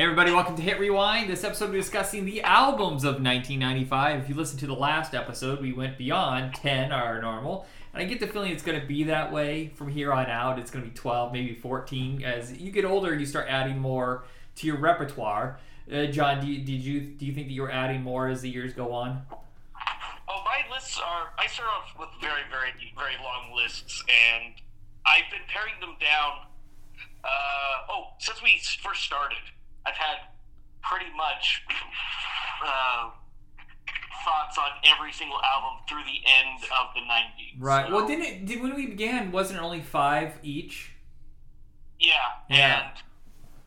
Everybody, welcome to Hit Rewind. This episode we're discussing the albums of 1995. If you listen to the last episode, we went beyond 10, our normal. And I get the feeling it's going to be that way from here on out. It's going to be 12, maybe 14. As you get older, you start adding more to your repertoire. Uh, John, do you, did you do you think that you're adding more as the years go on? Oh, my lists are. I start off with very, very, very long lists, and I've been paring them down. Uh, oh, since we first started, I've had pretty much uh, thoughts on every single album through the end of the '90s. Right. So, Well, didn't it? Did when we began? Wasn't it only five each? Yeah, Yeah.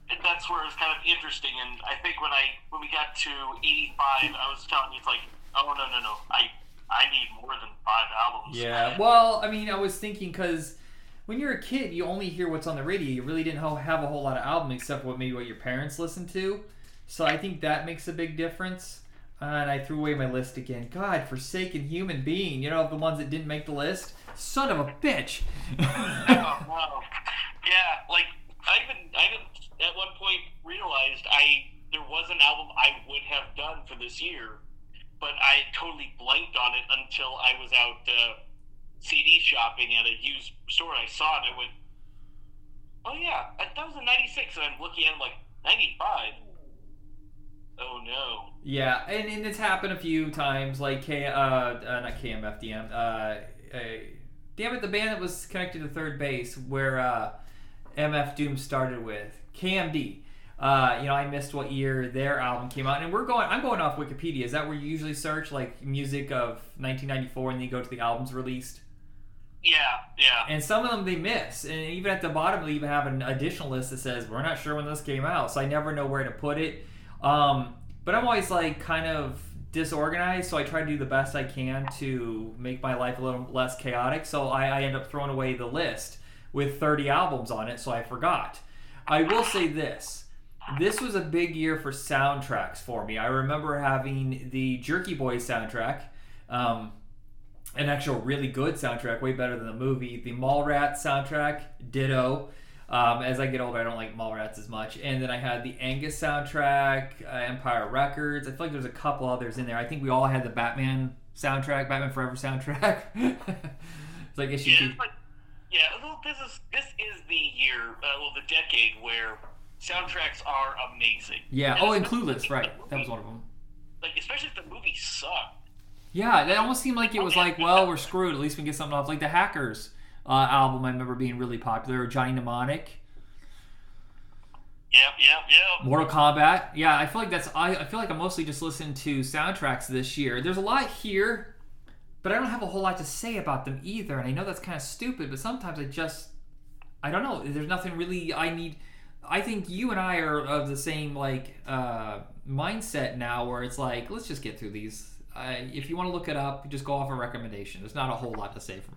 and that's where it's kind of interesting. And I think when I when we got to '85, I was telling you it's like, oh no, no, no, I I need more than five albums. Yeah. Well, I mean, I was thinking because when you're a kid, you only hear what's on the radio. You really didn't have a whole lot of albums except what maybe what your parents listened to. So I think that makes a big difference. Uh, and I threw away my list again. God, forsaken human being. You know, the ones that didn't make the list. Son of a bitch. oh, no. Yeah, like I even I even at one point realized I there was an album I would have done for this year, but I totally blanked on it until I was out uh, CD shopping at a used store. I saw it. I went, oh yeah, that was a '96, and I'm looking at it like '95. Oh no. Yeah, and, and it's happened a few times, like K, uh, uh not KMFDM, uh, uh, damn it, the band that was connected to 3rd Bass, where uh, MF Doom started with KMD. Uh, you know, I missed what year their album came out, and we're going. I'm going off Wikipedia. Is that where you usually search like music of 1994, and then you go to the albums released? Yeah, yeah. And some of them they miss, and even at the bottom they even have an additional list that says we're not sure when this came out, so I never know where to put it. Um, but I'm always like kind of disorganized, so I try to do the best I can to make my life a little less chaotic. So I, I end up throwing away the list with 30 albums on it, so I forgot. I will say this. This was a big year for soundtracks for me. I remember having the Jerky Boys soundtrack, um, an actual really good soundtrack, way better than the movie. The Mallrats soundtrack, ditto. Um, as I get older, I don't like Mallrats as much. And then I had the Angus soundtrack, uh, Empire Records. I feel like there's a couple others in there. I think we all had the Batman soundtrack, Batman Forever soundtrack. it's like issue Yeah, two. like, yeah. Well, this is this is the year, uh, well, the decade where soundtracks are amazing. Yeah. And Oh, and Clueless, right? the That was one of them. Like, especially if the movie sucked. Yeah, that almost seemed like it was like, well, we're screwed. At least we can get something off. Like the Hackers uh, album, I remember being really popular. Johnny Mnemonic, Yep, yep, yep. Mortal Kombat. Yeah, I feel like that's. I, I feel like I'm mostly just listening to soundtracks this year. There's a lot here, but I don't have a whole lot to say about them either. And I know that's kind of stupid, but sometimes I just, I don't know. There's nothing really I need. I think you and I are of the same like uh, mindset now, where it's like, let's just get through these. Uh, if you want to look it up, just go off a recommendation. There's not a whole lot to say from.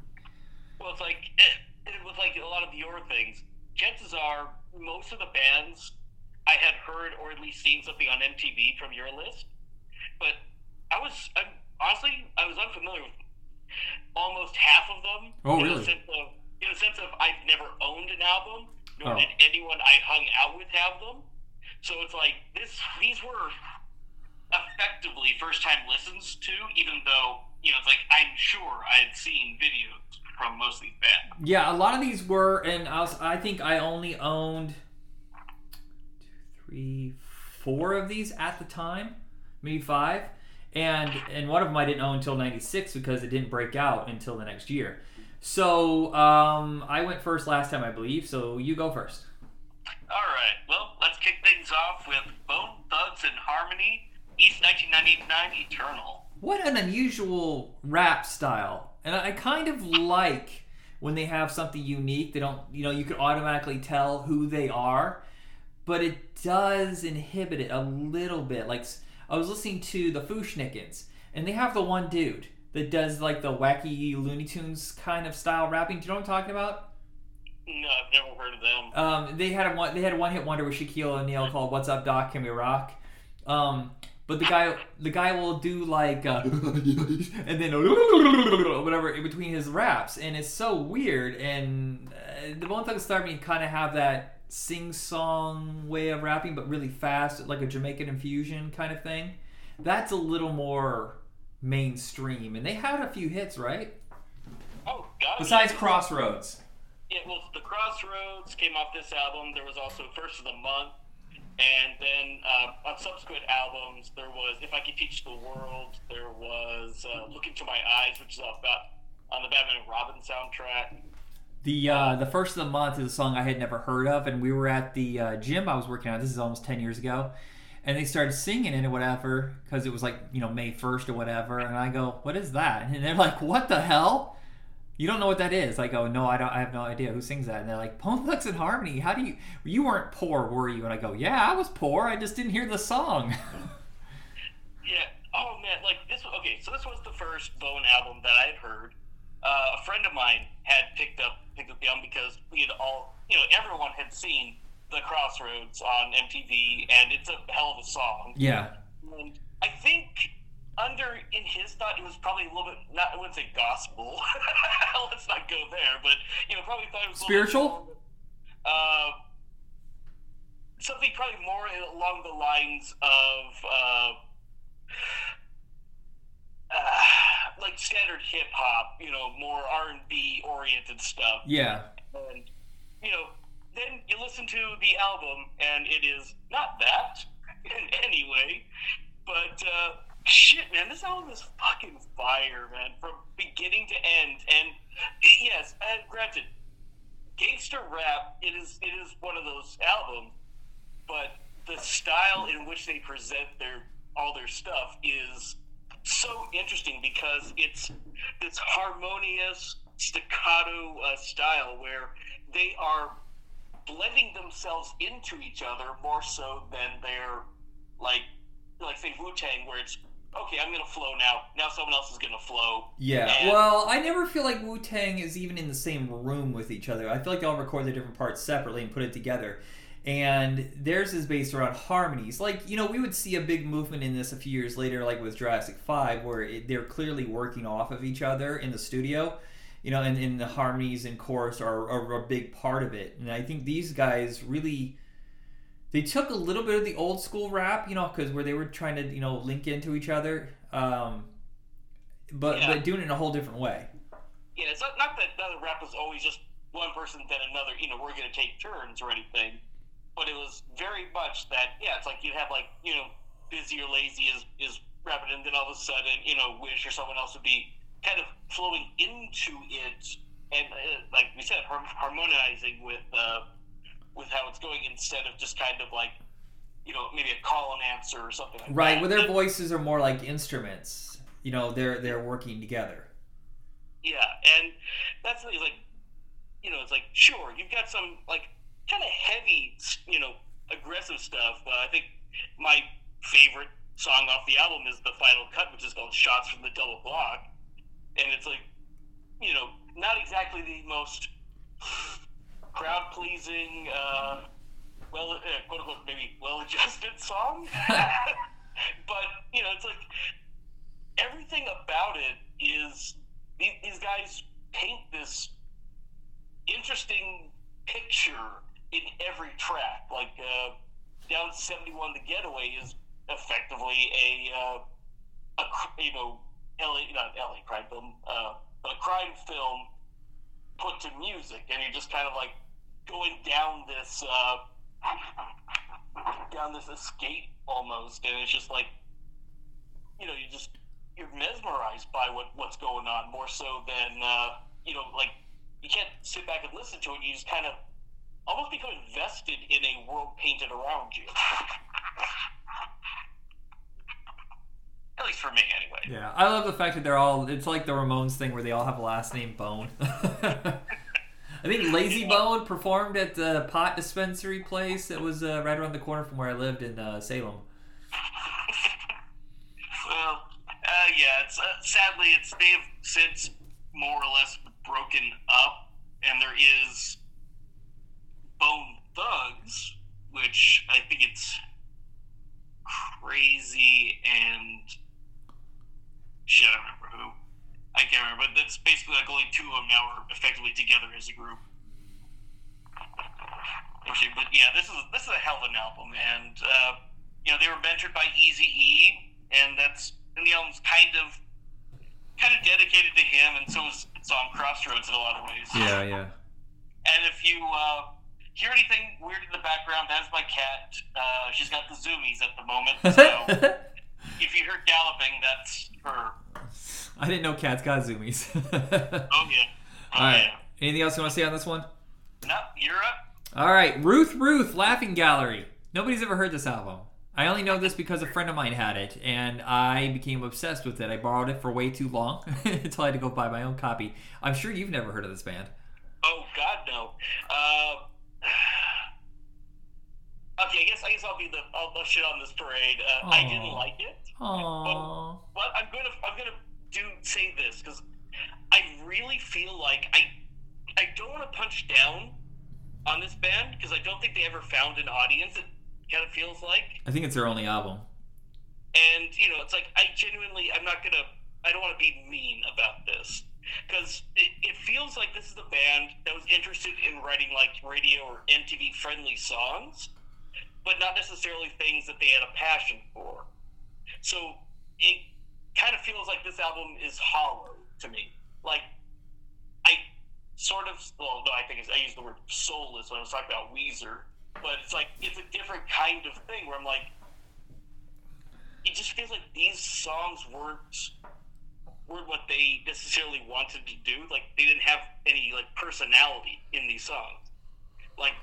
Well, it's like it, it was like a lot of your things. Chances are, most of the bands I had heard or at least seen something on MTV from your list, but I was I'm, honestly I was unfamiliar with almost half of them. Oh, in really? The sense of, in the sense of I've never owned an album, nor Oh. did anyone I hung out with have them. So it's like this. These were effectively first time listens to, even though you know it's like I'm sure I had seen videos from most of these bands. Yeah, a lot of these were, and I, was, I think I only owned two, three, four of these at the time, maybe five, and and one of them I didn't own until '96 because it didn't break out until the next year. So um, I went first last time, I believe. So you go first. All right, well, let's kick things off with Bone Thugs and Harmony, East 1999 Eternal. What an unusual rap style. And I kind of like when they have something unique. They don't, you know, you can automatically tell who they are, but it does inhibit it a little bit. Like, I was listening to the Fu-Schnickens, and they have the one dude that does like the wacky Looney Tunes kind of style rapping. Do you know what I'm talking about? No, I've never heard of them. Um, they had a one. They had a one hit wonder with Shaquille O'Neal called "What's Up, Doc? Can We Rock?" Um, but the guy, the guy will do like, uh, and then whatever in between his raps, and it's so weird. And uh, the Bone Thugs Army kind of have that sing song way of rapping, but really fast, like a Jamaican infusion kind of thing. That's a little more mainstream, and they had a few hits, right? Oh, God. Besides yeah. Crossroads. Yeah, well, the Crossroads came off this album. There was also First of the Month, and then uh, on subsequent albums, there was If I Could Teach the World. There was uh, Look Into My Eyes, which is about on the Batman and Robin soundtrack. The uh, the first of the month is a song I had never heard of, and we were at the uh, gym I was working at. This is almost ten years ago, and they started singing it or whatever because it was like you know May first or whatever, and I go, "What is that?" And they're like, "What the hell? You don't know what that is?" I go, "No, I don't. I have no idea who sings that." And they're like, "Bone Thugs and Harmony. How do you? You weren't poor, were you?" And I go, "Yeah, I was poor. I just didn't hear the song." Yeah. Oh man, like this. Okay, so this was the first Bone album that I had heard. Uh, a friend of mine had picked up picked up the album because we had all, you know, everyone had seen the Crossroads on MTV, and it's a hell of a song. yeah. And I think under in his thought it was probably a little bit not I wouldn't say gospel. Let's not go there, but you know probably thought it was a bit Spiritual? uh, something probably more along the lines of uh, uh, like standard hip hop, you know, more R and B oriented stuff. Yeah. And you know, then you listen to the album, and it is not that in any way. But uh, shit, man, this album is fucking fire, man, from beginning to end. And yes, and granted, gangster rap it is it is one of those albums, but the style in which they present their all their stuff is so interesting because it's this harmonious staccato uh, style where they are blending themselves into each other more so than they're like like say Wu Tang where it's okay I'm gonna flow now now someone else is gonna flow Yeah. And- Well, I never feel like Wu Tang is even in the same room with each other. I feel like they all record their different parts separately and put it together. And theirs is based around harmonies. Like, you know, we would see a big movement in this a few years later, like with Jurassic 5, where it, they're clearly working off of each other in the studio. You know, and, and the harmonies and chorus are, are a big part of it. And I think these guys really they took a little bit of the old school rap, you know, because where they were trying to, you know, link into each other, um, but Yeah. but doing it in a whole different way. yeah it's not, not that the rap was always just one person then another you know we're gonna take turns or anything but it was very much that yeah it's like you'd have like you know Bizzy or Layzie is is rapping and then all of a sudden you know wish or someone else would be kind of flowing into it and uh, like we said har- harmonizing with uh, with how it's going instead of just kind of like you know maybe a call and answer or something like Right, that. where their voices are more like instruments. You know, they're they're working together. Yeah, and that's the thing, like, you know, it's like sure you've got some like kind of heavy, you know, aggressive stuff. But I think my favorite song off the album is the final cut, which is called "Shots from the Double Block," and it's like, you know, not exactly the most crowd pleasing, uh, well, uh, quote unquote, maybe well adjusted song, but you know, it's like everything about it is these, these guys paint this interesting picture in every track. Like uh, down seventy one, the getaway is effectively a uh, a you know LA not LA crime film, uh, but a crime film put to music, and you're just kind of like going down this uh, down this escape almost, and it's just like you know you just you're mesmerized by what what's going on more so than uh, you know like you can't sit back and listen to it. You just kind of almost become invested in a world painted around you. At least for me, anyway. Yeah, I love the fact that they're all. It's like the Ramones thing where they all have a last name Bone. I think Layzie Bone performed at the pot dispensary place that was uh, right around the corner from where I lived in uh, Salem. Well, uh, yeah. It's uh, sadly it's they've since more or less broken up, and there is Bone Thugs, which I think it's crazy and shit. I don't remember who. I can't that's basically like only two of them now are effectively together as a group. But yeah, this is this is a hell of an album, and uh, you know they were mentored by Easy E, and that's and the album's kind of kind of dedicated to him, and so is song Crossroads in a lot of ways. Yeah, yeah. And if you uh, hear anything weird in the background, that's my cat. Uh, she's got the zoomies at the moment, so if you hear galloping, that's her. I didn't know cats got zoomies. Oh yeah. Oh, All right. yeah. Anything else you want to say on this one? No, you're up. All right, Ruth Ruth Laughing Gallery. Nobody's ever heard this album. I only know this because a friend of mine had it, and I became obsessed with it. I borrowed it for way too long until I had to go buy my own copy. I'm sure you've never heard of this band. Oh God, no. Uh, okay, I guess I guess I'll be the I'll, I'll shit on this parade. Uh, I didn't like it, Aww. but I'm gonna I'm gonna do say this because I really feel like I I don't want to punch down on this band because I don't think they ever found an audience. It kind of feels like. I think it's their only album. And you know, it's like I genuinely, I'm not gonna, I don't want to be mean about this because it, it feels like this is a band that was interested in writing like radio or MTV friendly songs, but not necessarily things that they had a passion for. So it kind of feels like this album is hollow to me. Like I sort of, well, no, I think I used the word soulless when I was talking about Weezer, but it's like it's a different kind of thing where I'm like it just feels like these songs weren't weren't what they necessarily wanted to do. Like they didn't have any like personality in these songs. Like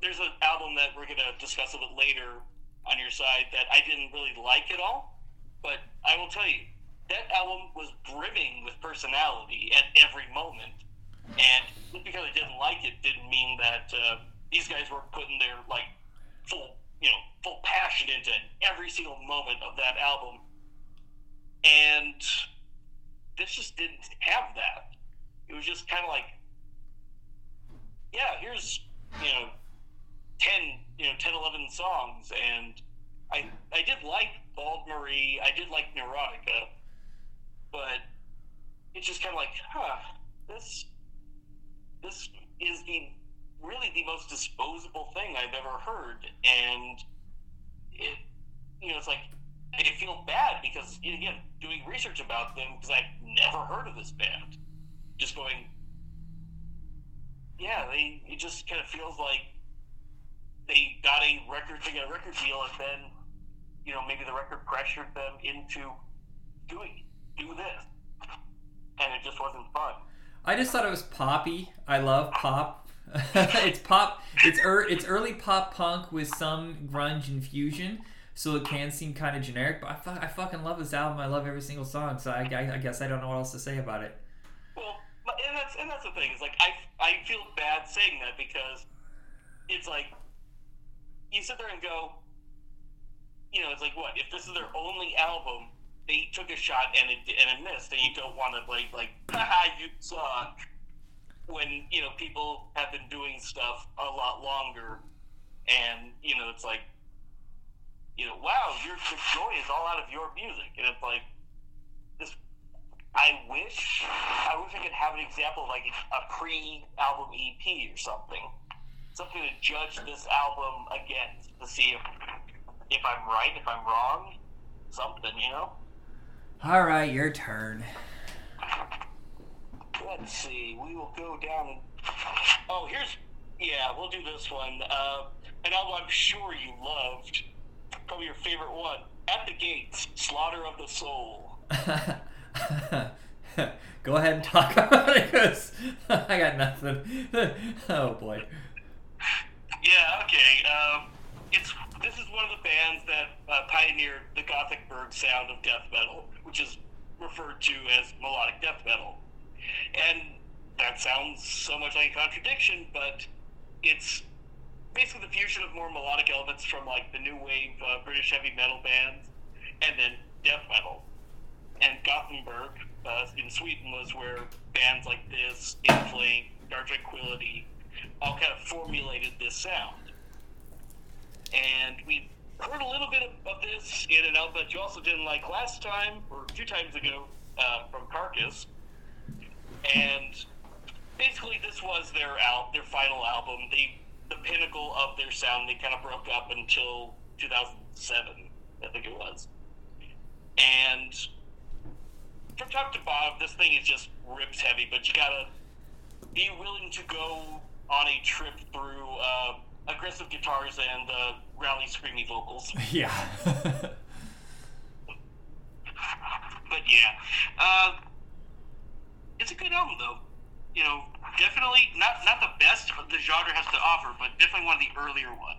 there's an album that we're gonna discuss a bit later on your side that I didn't really like at all. But I will tell you, that album was brimming with personality at every moment. And just because I didn't like it didn't mean that uh, these guys were putting their like full you know full passion into every single moment of that album. And this just didn't have that. It was just kind of like yeah here's you know 10 you know 10 11 songs. And i i did like bald marie. I did like neurotica but it's just kind of like huh this this is the really the most disposable thing I've ever heard, and it, you know, it's like I feel bad because again, doing research about them because I've never heard of this band, just going, yeah, they it just kind of feels like they got a record, they got a record deal, and then you know maybe the record pressured them into doing do this, and it just wasn't fun. I just thought it was poppy. I love pop. it's pop. It's er, it's early pop punk with some grunge infusion, so it can seem kind of generic. But I, fu- I fucking love this album. I love every single song. So I, I, I guess I don't know what else to say about it. Well, and that's and that's the thing. Is like I I feel bad saying that because it's like you sit there and go, you know, it's like what if this is their only album? They took a shot and it and it missed, and you don't want to like like haha you suck. When you know people have been doing stuff a lot longer, and you know it's like, you know, wow, your joy is all out of your music, and it's like this I wish I wish I could have an example of like a pre-album EP or something, something to judge this album against to see if if I'm right, if I'm wrong, something, you know. All right, your turn. Let's see. We will go down. And... Oh, here's yeah. We'll do this one. Uh, an album I'm sure you loved. Probably your favorite one. At the Gates, Slaughter of the Soul. Go ahead and talk about it, cause I got nothing. oh boy. Yeah, okay. Um, it's this is one of the bands that uh, pioneered the Gothenburg sound of death metal, which is referred to as melodic death metal. And that sounds so much like a contradiction, but it's basically the fusion of more melodic elements from like the new wave uh, British heavy metal bands, and then death metal. And Gothenburg uh, in Sweden was where bands like this, In Dark Tranquility, all kind of formulated this sound. And we heard a little bit of, of this in an album that you also didn't like last time, or two times ago, uh, from Carcass. And basically, this was their al- their final album. The pinnacle of their sound. They kind of broke up until 2007, I think it was. And from top to bottom, this thing is just rips heavy, but you gotta be willing to go on a trip through uh, aggressive guitars and uh, rally screamy vocals. Yeah. but yeah, uh, it's a good album though. You know, definitely not not the best the genre has to offer, but definitely one of the earlier ones.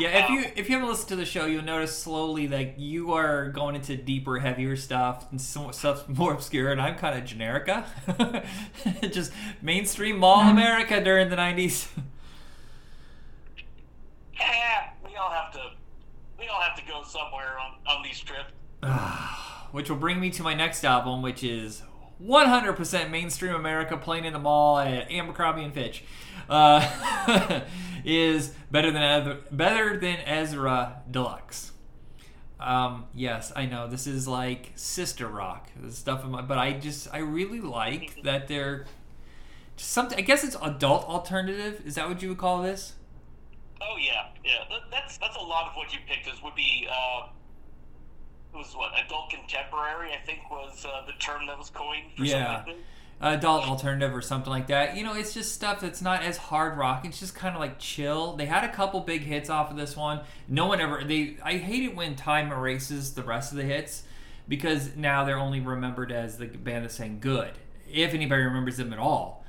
Yeah, if you if you haven't listened to the show, you'll notice slowly like you are going into deeper, heavier stuff and some stuff more obscure, and I'm kind of generica, just mainstream mall America during the '90s. Yeah, we all have to we all have to go somewhere on on these trips. which will bring me to my next album, which is 100% mainstream America playing in the mall at Abercrombie and Fitch. Uh, is better than better than Ezra Deluxe. Um, yes, I know this is like sister rock stuff, my, but I just I really like that they're just something. I guess it's adult alternative. Is that what you would call this? Oh yeah, yeah. That's that's a lot of what you picked. Is would be uh, was what adult contemporary. I think was uh, the term that was coined. yeah. Adult alternative or something like that. You know, it's just stuff that's not as hard rock. It's just kind of like chill. They had a couple big hits off of this one. No one ever they I hate it when time erases the rest of the hits because now they're only remembered as the band that's saying good. If anybody remembers them at all.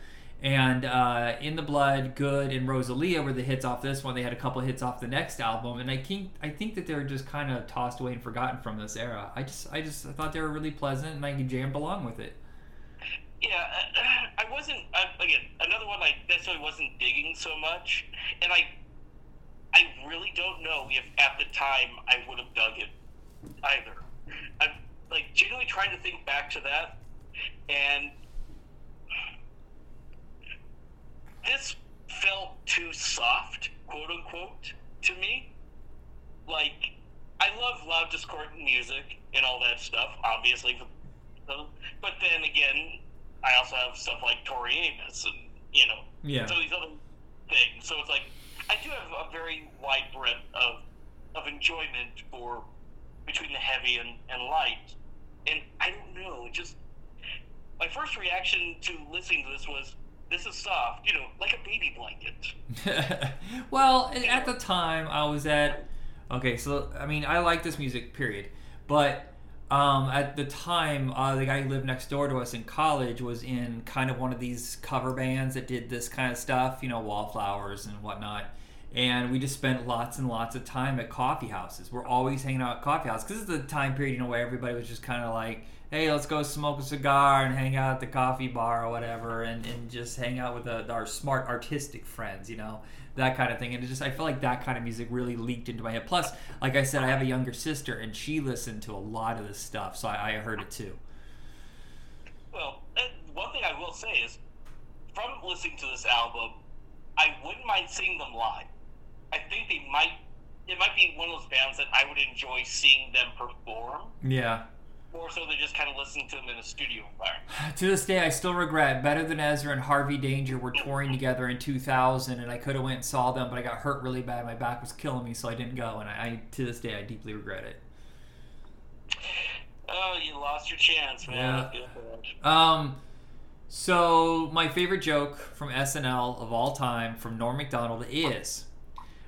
And uh, In the Blood, Good, and Rosealia were the hits off this one. They had a couple hits off the next album, and I think I think that they're just kind of tossed away and forgotten from this era. I just I just I thought they were really pleasant, and I could jam along with it. Yeah, I wasn't. I, again, another one I necessarily wasn't digging so much, and I, I really don't know if at the time I would have dug it either. I'm like genuinely trying to think back to that, and this felt too soft, quote unquote, to me. Like, I love loud, discordant music and all that stuff, obviously. But then again, I also have stuff like Tori Amos and you know yeah. of these other things. So it's like I do have a very wide breadth of of enjoyment for between the heavy and, and light. And I don't know, just my first reaction to listening to this was this is soft, you know, like a baby blanket. well, at the time I was at okay, so I mean I like this music, period. But um, at the time, uh, the guy who lived next door to us in college was in kind of one of these cover bands that did this kind of stuff, you know, wallflowers and whatnot. And we just spent lots and lots of time at coffee houses. We're always hanging out at coffee houses because it's the time period, you know, where everybody was just kind of like, hey, let's go smoke a cigar and hang out at the coffee bar or whatever, and, and just hang out with the, our smart artistic friends, you know that kind of thing. And it just I feel like that kind of music really leaked into my head. Plus, like I said, I have a younger sister, and she listened to a lot of this stuff, so I, I heard it too. Well, one thing I will say is, from listening to this album, I wouldn't mind seeing them live. I think they might. It might be one of those bands that I would enjoy seeing them perform. Yeah more so than just kind of listening to them in a studio environment. To this day, I still regret. Better Than Ezra and Harvey Danger were touring together in 2000, and I could have went and saw them, but I got hurt really bad. My back was killing me, so I didn't go. And I, I to this day, I deeply regret it. Oh, you lost your chance, man. Yeah. Um. So my favorite joke from SNL of all time from Norm Macdonald is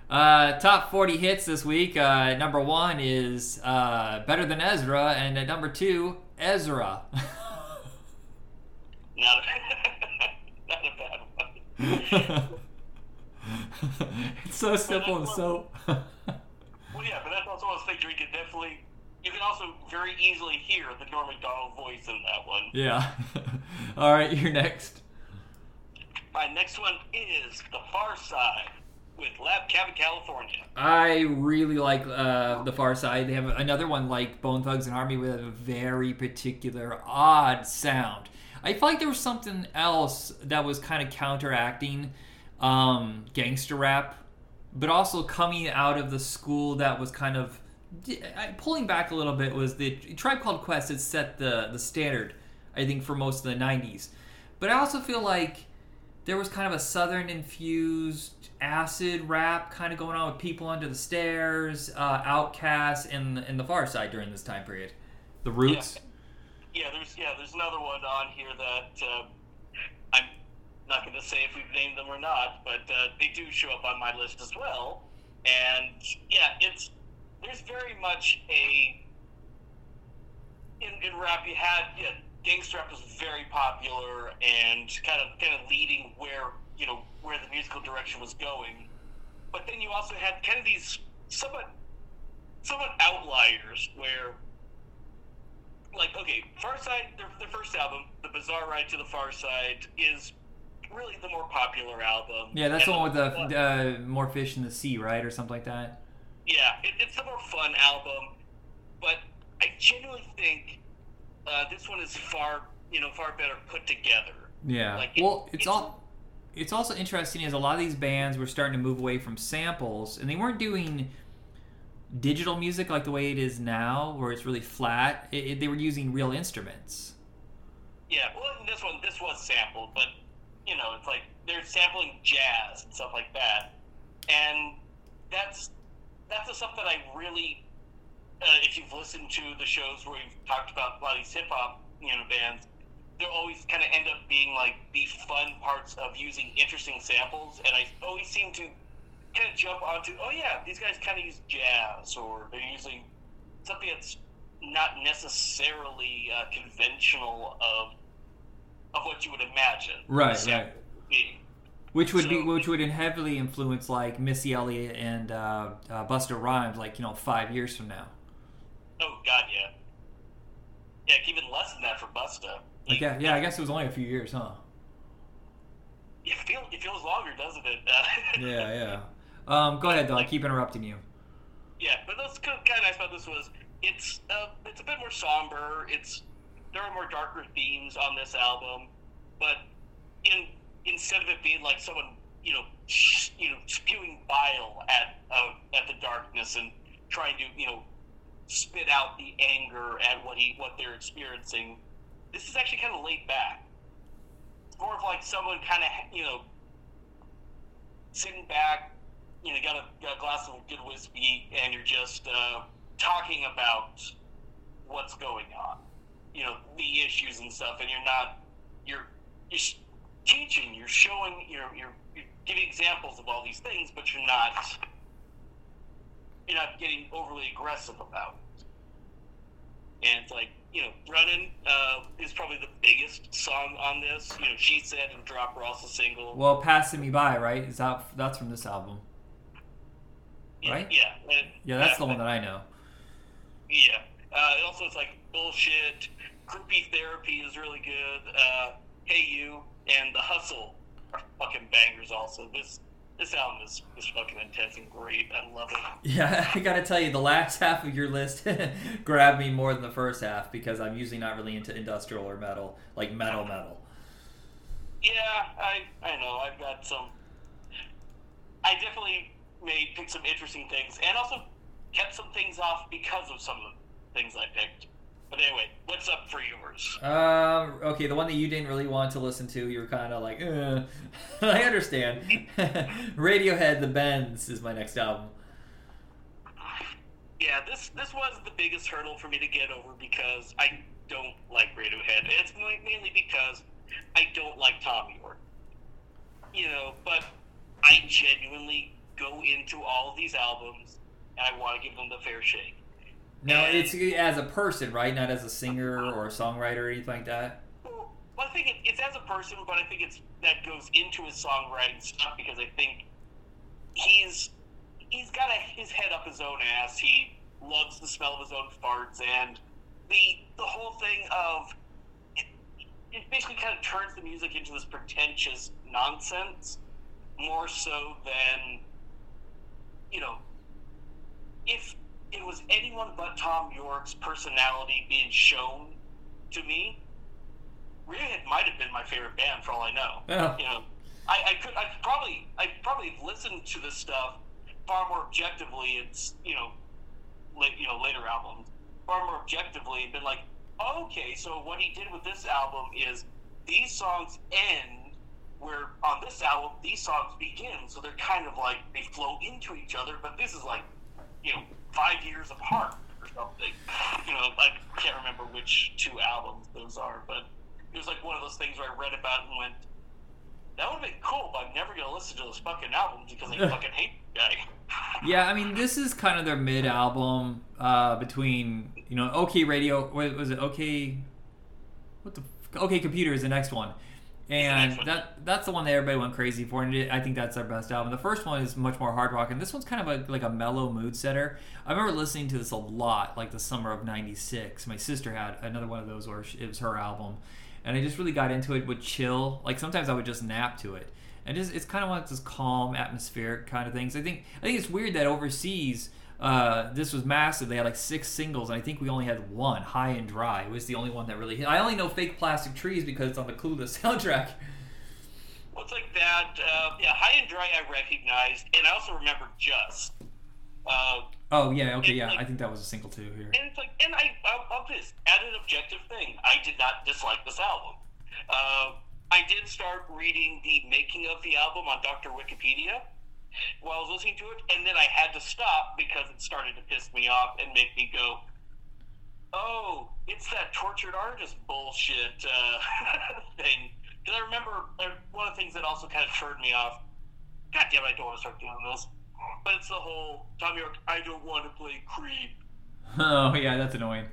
uh, top 40 hits this week. Uh, number one is uh, Better Than Ezra, and at number two, Ezra. not, a, not a bad one. it's so simple and so. well, yeah, but that's also one of those things where you can definitely. You can also very easily hear the Norm Macdonald voice in that one. Yeah. All right, you're next. My next one is The Pharcyde with Labcabincalifornia. I really like uh, the Pharcyde. They have another one like Bone Thugs and Harmony with a very particular odd sound. I feel like there was something else that was kind of counteracting um, gangster rap, but also coming out of the school that was kind of pulling back a little bit. Was the Tribe Called Quest had set the the standard, I think, for most of the '90s. But I also feel like there was kind of a southern infused acid rap kind of going on with people under the stairs, uh, OutKast, and and the Pharcyde during this time period. The Roots. Yeah, there's yeah, there's another one on here that uh, I'm not going to say if we've named them or not, but uh, they do show up on my list as well. And yeah, it's there's very much a in, in rap you had yeah, gangster rap was very popular and kind of kind of leading where you know where the musical direction was going. But then you also had kind of these somewhat somewhat outliers where like okay, Pharcyde, their, their first album, The Bizarre Ride II the Pharcyde, is really the more popular album. Yeah, that's the one with the uh, more fish in the sea, right, or something like that. Yeah, it, it's the more fun album, but I genuinely think uh, this one is far, you know, far better put together. Yeah. Like, it- well, it's it's- all. It's also interesting is a lot of these bands were starting to move away from samples, and they weren't doing digital music like the way it is now, where it's really flat. It, it- they were using real instruments. Yeah, well, this one, this was sampled, but you know, it's like they're sampling jazz and stuff like that, and that's that's the stuff that I really, uh, if you've listened to the shows where we've talked about a lot of these hip hop, you know, bands, they'll always kind of end up being like the fun parts of using interesting samples, and I always seem to kind of jump onto, oh yeah, these guys kind of use jazz, or they're using something that's not necessarily uh, conventional of of what you would imagine. Right, sample being. Which would be which would heavily influence like Missy Elliott and uh, uh, Busta Rhymes, like you know, five years from now. Oh God, yeah, yeah, even less than that for Busta. Like, yeah, yeah, I guess it was only a few years, huh? It feels it feels longer, doesn't it? Yeah, yeah. Um, go ahead, though. I keep interrupting you. Yeah, but what's kind of nice about this was it's uh, it's a bit more somber. It's there are more darker themes on this album, but in instead of it being like someone you know sh- you know spewing bile at uh, at the darkness and trying to you know spit out the anger at what he what they're experiencing, this is actually kind of laid back. It's more of like someone kind of you know sitting back, you know, got a, got a glass of good whiskey, and you're just uh, talking about what's going on, you know, the issues and stuff, and you're not, you're, you're teaching, you're showing, you're, you're, you're giving examples of all these things, but you're not, you're not getting overly aggressive about it. And it's like, you know, Running uh, is probably the biggest song on this. You know, She Said and Drop are also single. Well, passing me by, right? Is that that's from this album? Right? Yeah. and- Yeah, that's the one that I know. Yeah. Uh, also, it's like bullshit. Groupie therapy is really good. Uh, hey you and the hustle are fucking bangers. Also, this this album is, is fucking intense and great. I love it. Yeah, I gotta tell you, the last half of your list grabbed me more than the first half because I'm usually not really into industrial or metal, like metal metal. Yeah, I I know. I've got some. I definitely may pick some interesting things, and also kept some things off because of some of the things I picked. But anyway, what's up for yours? Um, okay, the one that you didn't really want to listen to, you were kind of like, uh. I understand. Radiohead, The Bends is my next album. Yeah, this this was the biggest hurdle for me to get over because I don't like Radiohead. And It's mainly because I don't like Thom Yorke. You know, but I genuinely go into all of these albums and I want to give them the fair shake. Now, it's as a person, right? Not as a singer or a songwriter or anything like that. Well, I think it, it's as a person, but I think it's that goes into his songwriting stuff because I think he's he's got a, his head up his own ass. He loves the smell of his own farts, and the the whole thing of it, it basically kind of turns the music into this pretentious nonsense more so than you know if it was anyone but Thom Yorke's personality being shown to me, Radiohead might have been my favorite band for all I know. Oh. You know, I, I could I probably I probably listened to this stuff far more objectively. It's you know, late, you know later albums far more objectively and been like, okay, so what he did with this album is these songs end Where on this album, these songs begin, so they're kind of like they flow into each other. But this is like, you know, five years apart or something. You know, I can't remember which two albums those are, but it was like one of those things where I read about and went, "That would have been cool," but I'm never gonna listen to those fucking albums because I fucking hate the guy. Yeah, I mean, this is kind of their mid album uh, between you know OK Radio. What was it? OK. What the OK Computer is the next one, and one. that that's the one that everybody went crazy for, and I think that's their best album. The first one is much more hard rock, and this one's kind of a, like a mellow mood setter. I remember listening to this a lot, like the summer of '96. My sister had another one of those where she- it was her album, and I just really got into it. Would chill, like sometimes I would just nap to it and just, it's kind of like this calm atmospheric kind of things. I think I think it's weird that overseas uh, this was massive. They had like six singles, and I think we only had one, "High and Dry." It was the only one that really hit. I only know "Fake Plastic Trees" because it's on the Clueless soundtrack. Well, it's like that. Uh, yeah, High and Dry I recognized, and I also remember Just. Uh, Oh yeah, okay, yeah. I think that was a single too here. and it's like, and I, I'll, I'll this add an objective thing. I did not dislike this album. Uh, I did start reading the making of the album on Dr. Wikipedia while I was listening to it, and then I had to stop because it started to piss me off and make me go, "Oh, it's that tortured artist bullshit uh, thing." Because I remember uh, one of the things that also kind of turned me off. God damn, it, I don't want to start doing this. But it's the whole Thom Yorke. I don't want to play Creep. Oh yeah, that's annoying.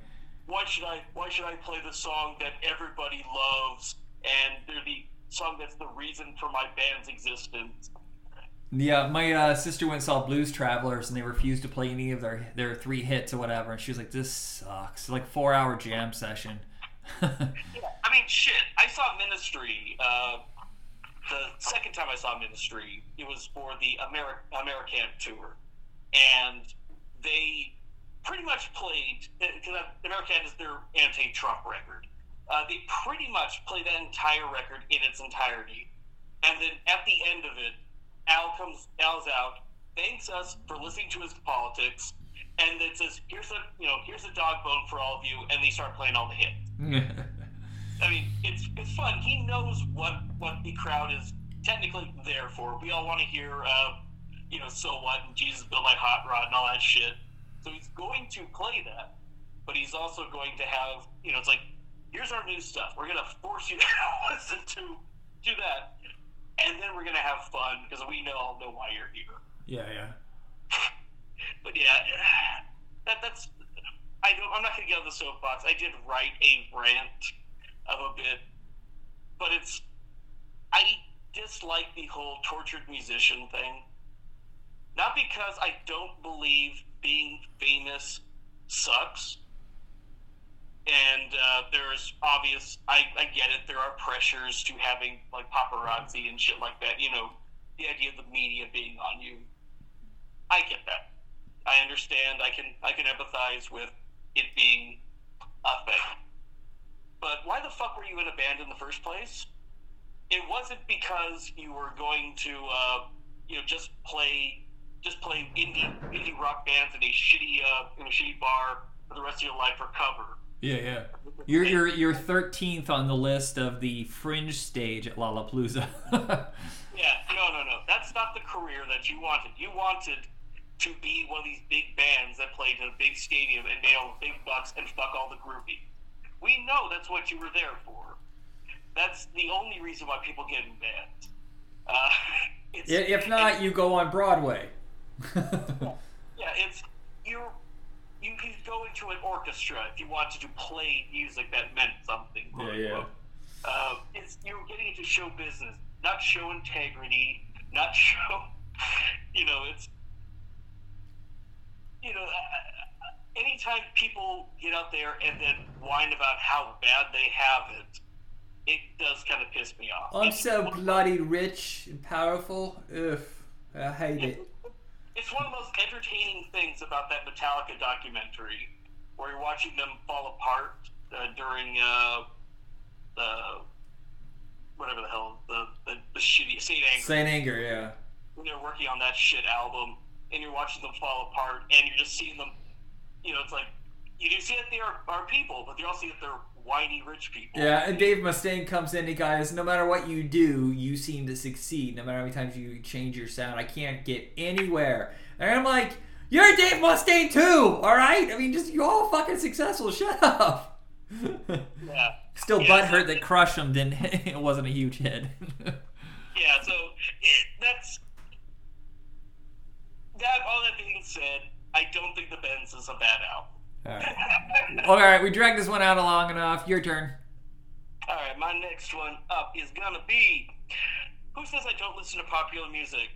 Why should I? Why should I play the song that everybody loves and they're the song that's the reason for my band's existence? Yeah, my uh, sister went and saw Blues Travelers, and they refused to play any of their their three hits or whatever. And she was like, "This sucks." Like four hour jam session. Yeah, I mean, shit. I saw Ministry. Uh, the second time I saw Ministry, it was for the Ameri- American tour, and they pretty much played because American is their anti-Trump record. Uh, they pretty much played that entire record in its entirety, and then at the end of it, Al comes, Al's out, thanks us for listening to his politics, and then says, "Here's a, you know, here's a dog bone for all of you," and they start playing all the hits. I mean, it's it's fun. He knows what what the crowd is technically there for. We all want to hear, uh, you know, so what and Jesus built my hot rod and all that shit. So he's going to play that, but he's also going to have, you know, it's like, here's our new stuff. We're gonna force you to listen to to that, and then we're gonna have fun because we know all know why you're here. yeah, yeah. But yeah, that that's. I don't. I'm not gonna get on the soapbox. I did write a rant of a bit, but it's. I dislike the whole tortured musician thing. Not because I don't believe being famous sucks. And uh, there's obvious. I, I get it. There are pressures to having like paparazzi and shit like that. You know, the idea of the media being on you. I get that. I understand. I can I can empathize with it being a thing. But why the fuck were you in a band in the first place? It wasn't because you were going to uh, you know just play just play indie indie rock bands in a shitty uh, in a shitty bar for the rest of your life for cover. Yeah, yeah. You're you're you're thirteenth on the list of the fringe stage at Lollapalooza. Yeah, no, no, no. That's not the career that you wanted. You wanted to be one of these big bands that played in a big stadium and nail big bucks and fuck all the groupie. We know that's what you were there for. That's the only reason why people get in bands. Uh, it's, if not, you go on Broadway. yeah, it's go an orchestra if you wanted to play music that meant something. Yeah, yeah. Uh, it's you're getting into show business, not show integrity, not show. You know, it's you know. uh, Anytime people get out there and then whine about how bad they have it, it does kind of piss me off. I'm It's so bloody rich and powerful. Ugh, I hate it. It's one of the most entertaining things about that Metallica documentary, where you're watching them fall apart uh, during uh, the whatever the hell the the, the shitty Saint Anger Saint Anger, yeah. when they're working on that shit album, and you're watching them fall apart, and you're just seeing them. You know, it's like you do see that they are, are people, but you also see that they're whiny rich people. Yeah, and Dave Mustaine comes in. He goes, "No matter what you do, you seem to succeed. No matter how many times you change your sound, I can't get anywhere." And I'm like, "You're Dave Mustaine too, all right? I mean, just you all fucking successful. Shut up." Yeah. Still Yeah, butthurt that Crush 'Em didn't. It wasn't a huge hit. Yeah, so it, that's that. All that being said, I don't think the Benz is a bad album. all right. all right, we dragged this one out long enough. Your turn. All right, my next one up is gonna be Who says I don't listen to popular music?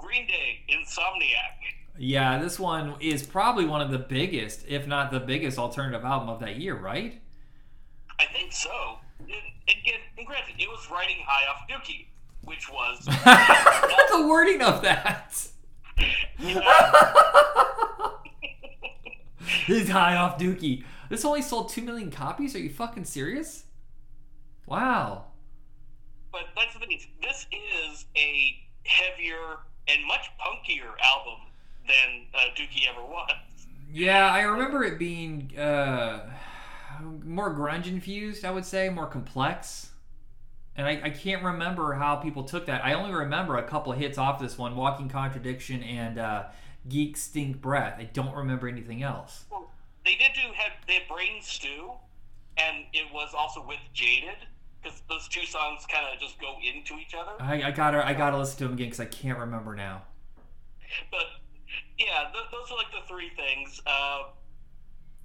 Green Day, Insomniac. Yeah, this one is probably one of the biggest, if not the biggest, alternative album of that year, right? I think so. It, again, and granted, it was riding high off Dookie, which was the wording of that. He's high off Dookie. This only sold 2 million copies? Are you fucking serious? Wow. But that's the thing. This is a heavier and much punkier album than uh, Dookie ever was. Yeah, I remember it being uh, more grunge infused, I would say, more complex. And I, I can't remember how people took that. I only remember a couple of hits off this one Walking Contradiction and uh, Geek Stink Breath. I don't remember anything else. Well, they did do have they had Brain Stew, and it was also with Jaded because those two songs kind of just go into each other. I, I gotta I gotta listen to them again because I can't remember now. But yeah, th- those are like the three things. Uh,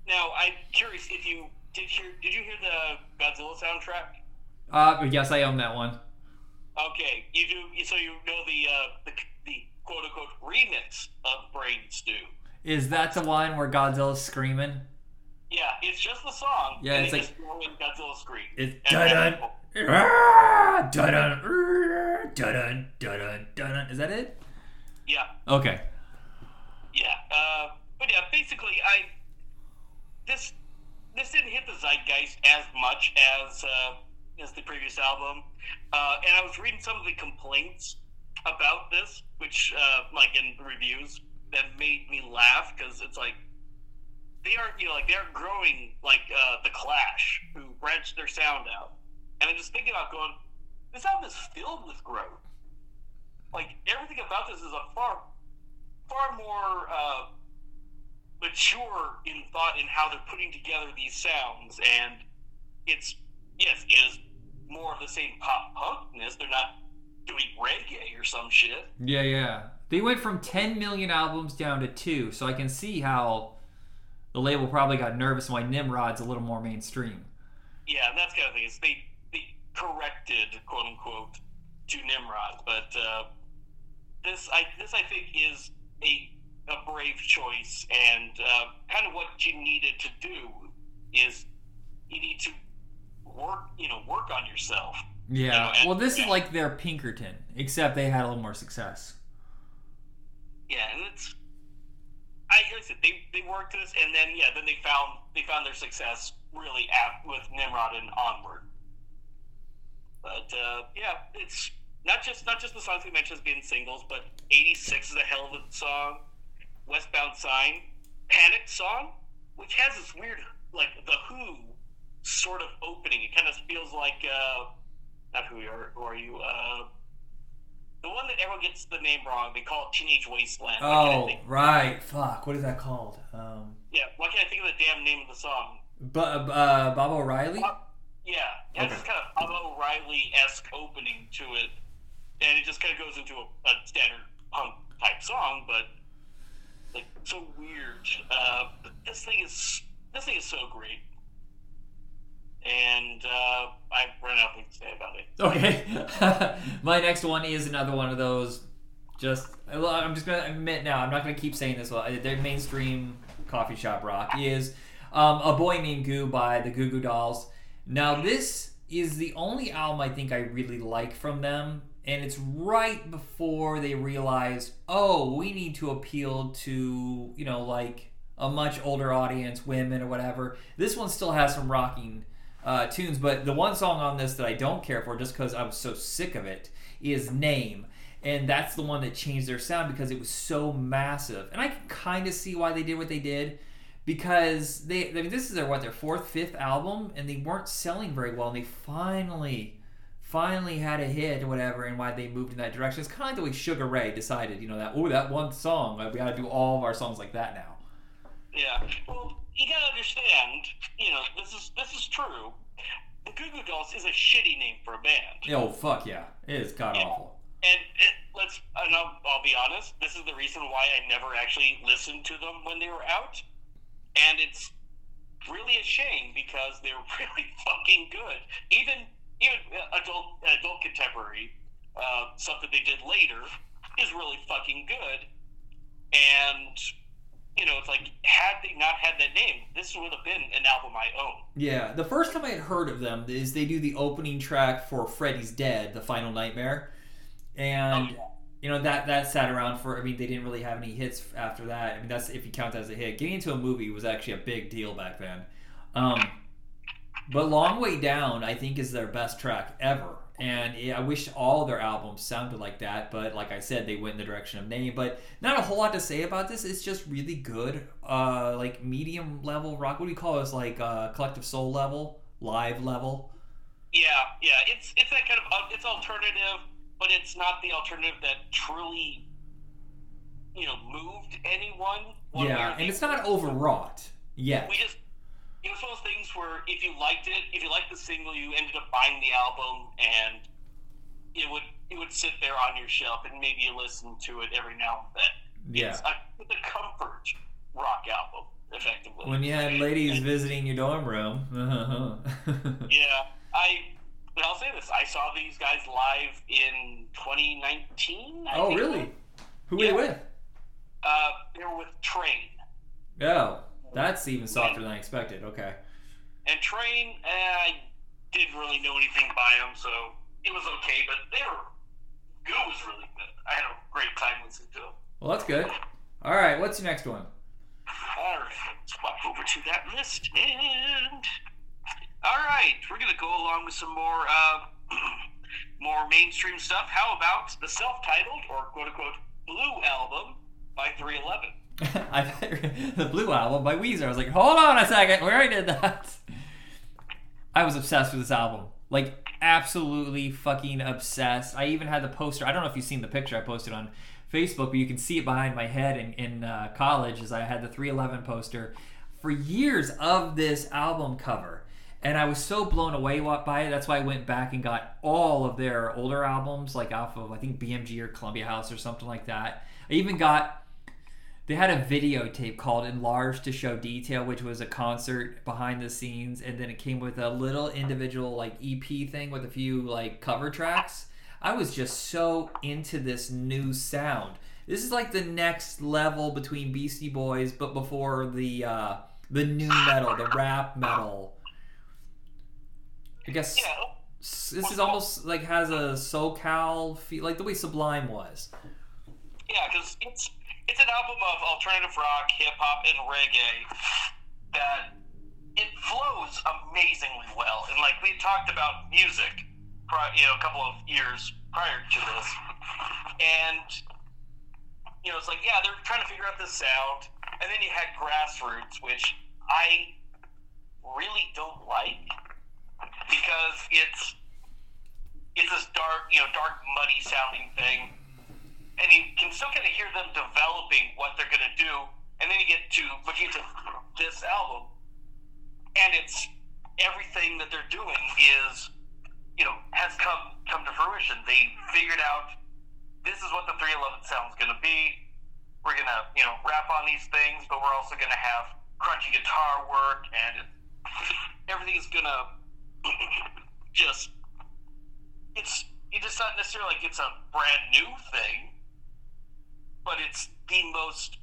now I'm curious if you did hear did you hear the Godzilla soundtrack? Uh, yes, I own that one. Okay, you do. So you know the uh, the, the quote unquote remix of Brain Stew. Is that the one where Godzilla's screaming? Yeah, it's just the song. Yeah, and it's like- just throw in Godzilla scream. It's dun then- dun dun dun dun dun. Is that it? Yeah, Okay. yeah. Uh, but yeah, basically, I this this didn't hit the zeitgeist as much as uh, as the previous album, uh, and I was reading some of the complaints about this, which uh, like in reviews, that made me laugh because it's like they aren't you know like they aren't growing like uh, the Clash, who branched their sound out, and I'm just thinking about going, this album is filled with growth. Like everything about this is a far far more uh, mature in thought in how they're putting together these sounds, and it's yes, it is more of the same pop punkness. They're not doing reggae or some shit. Yeah, yeah. They went from 10 million albums down to two, so I can see how the label probably got nervous why Nimrod's a little more mainstream. Yeah, and that's kind of thing. Is they they corrected quote unquote to Nimrod, but uh, this I this I think is a a brave choice and uh, kind of what you needed to do is you need to work you know work on yourself. Yeah. Yeah, and- Well, this is like their Pinkerton, except they had a little more success. Yeah, and it's I they they worked this and then yeah then they found they found their success really at with Nimrod and onward. But uh, yeah, it's not just not just the songs we mentioned as being singles, but '86 is a hell of a song. Westbound Sign, Panic song, which has this weird like the Who sort of opening. It kind of feels like uh, not Who are who are you? Uh, the one that everyone gets the name wrong. They call it Teenage Wasteland. Why can't I Oh, right. Fuck. What is that called? Um, yeah. Why can't I think of the damn name of the song? Uh, Baba O'Riley? Yeah, it has Okay. this kind of Baba O'Riley esque opening to it, and it just kind of goes into a, a standard punk type song, but like so weird. Uh, but this thing is this thing is so great, and uh, I ran out of to say about it. Okay. My next one is another one of those. Just, I'm just gonna admit now. I'm not gonna keep saying this. Well, their mainstream coffee shop rock is um, "A Boy Named Goo" by the Goo Goo Dolls. Now, this is the only album I think I really like from them, and it's right before they realize, oh, we need to appeal to you know like a much older audience, women or whatever. This one still has some rocking uh, tunes, but the one song on this that I don't care for, just because I was so sick of it, is "Name." And that's the one that changed their sound because it was so massive. And I can kind of see why they did what they did because they I mean this is their what their fourth fifth album and they weren't selling very well and they finally finally had a hit or whatever and why they moved in that direction. It's kind of like the way Sugar Ray decided, you know, that oh that one song we got to do all of our songs like that now. Yeah. Well, you gotta understand. You know, this is this is true. The Goo Goo Dolls is a shitty name for a band. Oh fuck yeah, it is god Yeah. awful. And it, let's, and I'll, I'll be honest, this is the reason why I never actually listened to them when they were out. And it's really a shame because they're really fucking good. Even even uh, adult adult contemporary uh, stuff that they did later is really fucking good. And you know, it's like had they not had that name, this would have been an album I own. Yeah, the first time I had heard of them is they do the opening track for Freddy's Dead, the Final Nightmare, and Oh, yeah. you know that that sat around for. I mean, they didn't really have any hits after that. I mean, that's if you count that as a hit. Getting into a movie was actually a big deal back then. Um, but Long Way Down, I think, is their best track ever. And yeah, I wish all their albums sounded like that, but like I said, they went in the direction of name. But not a whole lot to say about this. It's just really good, uh, like medium level rock. What do you call this? Like uh, collective soul level, live level. Yeah, yeah, it's it's that kind of uh, it's alternative, but it's not the alternative that truly, you know, moved anyone. one yeah, and it's not overwrought yet. We just it was one of those things where if you liked it, if you liked the single, you ended up buying the album, and it would it would sit there on your shelf, and maybe you listen to it every now and then. Yeah. It's a, it's a comfort rock album, effectively. When you had ladies visiting your dorm room. Yeah, I. But I'll say this: I saw these guys live in 2019. I oh, really? Who were you Yeah. with? Uh, they were with Train, Oh, that's even softer than I expected. Okay. and Train. eh, I didn't really know anything by them, so it was okay. But they were. Goo was really good. I had a great time listening to them. Well, that's good. All right, what's your next one? All right, let's walk over to that list and. All right, we're gonna go along with some more, uh, more mainstream stuff. How about the self-titled or quote-unquote blue album by 311? I the Blue Album by Weezer. I was like, hold on a second, we already did that. I was obsessed with this album, like absolutely fucking obsessed. I even had the poster. I don't know if you've seen the picture I posted on Facebook, but you can see it behind my head in, in uh, college. As I had the 311 poster for years of this album cover. And I was so blown away by it. That's why I went back and got all of their older albums, like off of I think BMG or Columbia House or something like that. I even got they had a videotape called Enlarged to Show Detail, which was a concert behind the scenes, and then it came with a little individual like EP thing with a few like cover tracks. I was just so into this new sound. This is like the next level between Beastie Boys, but before the uh, the nu metal, the rap metal. I guess this is almost like has a SoCal feel, like the way Sublime was. yeah, because it's it's an album of alternative rock, hip hop, and reggae that it flows amazingly well. And like we talked about music, you know, a couple of years prior to this, and you know, it's like yeah, they're trying to figure out this sound, and then you had grassroots, which I really don't like because it's it's this dark, you know, dark, muddy sounding thing and you can still kind of hear them developing what they're going to do. And then you get to this album, and it's everything that they're doing is, you know, has come come to fruition. They figured out this is what the 311 sound's going to be. We're going to, you know, rap on these things, but we're also going to have crunchy guitar work, and everything's going to just it's it's not necessarily like it's a brand new thing, but it's the most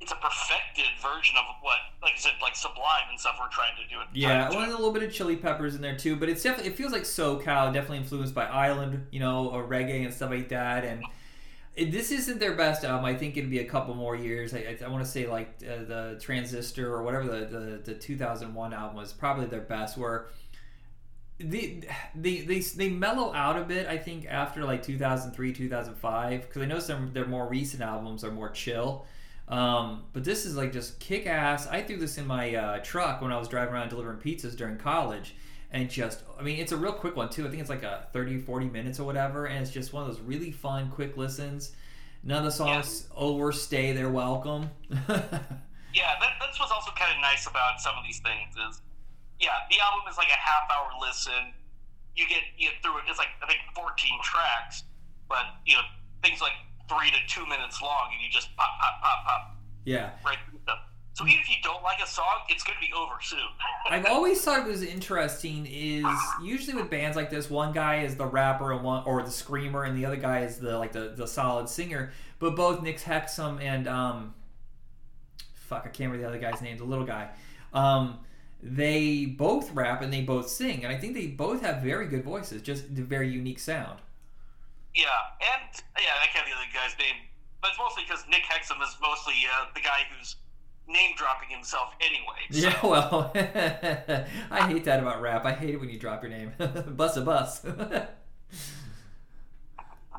it's a perfected version of what like I said, like Sublime and stuff we're trying to do the Yeah, well, a little bit of Chili Peppers in there too, but it's definitely it feels like SoCal, definitely influenced by Island, you know, or reggae and stuff like that. And this isn't their best album. I think it'd be a couple more years. I, I, I want to say like uh, the Transistor or whatever the, the the 2001 album was probably their best. Where they they they they mellow out a bit. I think after like 2003 2005 because I noticed their their more recent albums are more chill. Um, but this is like just kick ass. I threw this in my uh, truck when I was driving around delivering pizzas during college. And just, I mean, it's a real quick one too. I think it's like a 30, 40 minutes or whatever. And it's just one of those really fun, quick listens. None of the songs overstay their welcome. Yeah, that, that's what's also kind of nice about some of these things is, yeah, the album is like a half hour listen. You get you get through it. It's like I think 14 tracks, but you know things like three to two minutes long, and you just pop pop pop pop yeah. right. So even if you don't like a song, it's going to be over soon. I've always thought it was interesting is usually with bands like this, one guy is the rapper and one or the screamer, and the other guy is the like the, the solid singer. But both Nick Hexum and um, fuck, I can't remember the other guy's name, the little guy. Um, they both rap and they both sing, and I think they both have very good voices, just a very unique sound. yeah, and yeah, I can't think of the guy's name, but it's mostly because Nick Hexum is mostly uh, the guy who's name dropping himself anyway. So. Yeah, well, I hate that about rap. I hate it when you drop your name. bus a bus.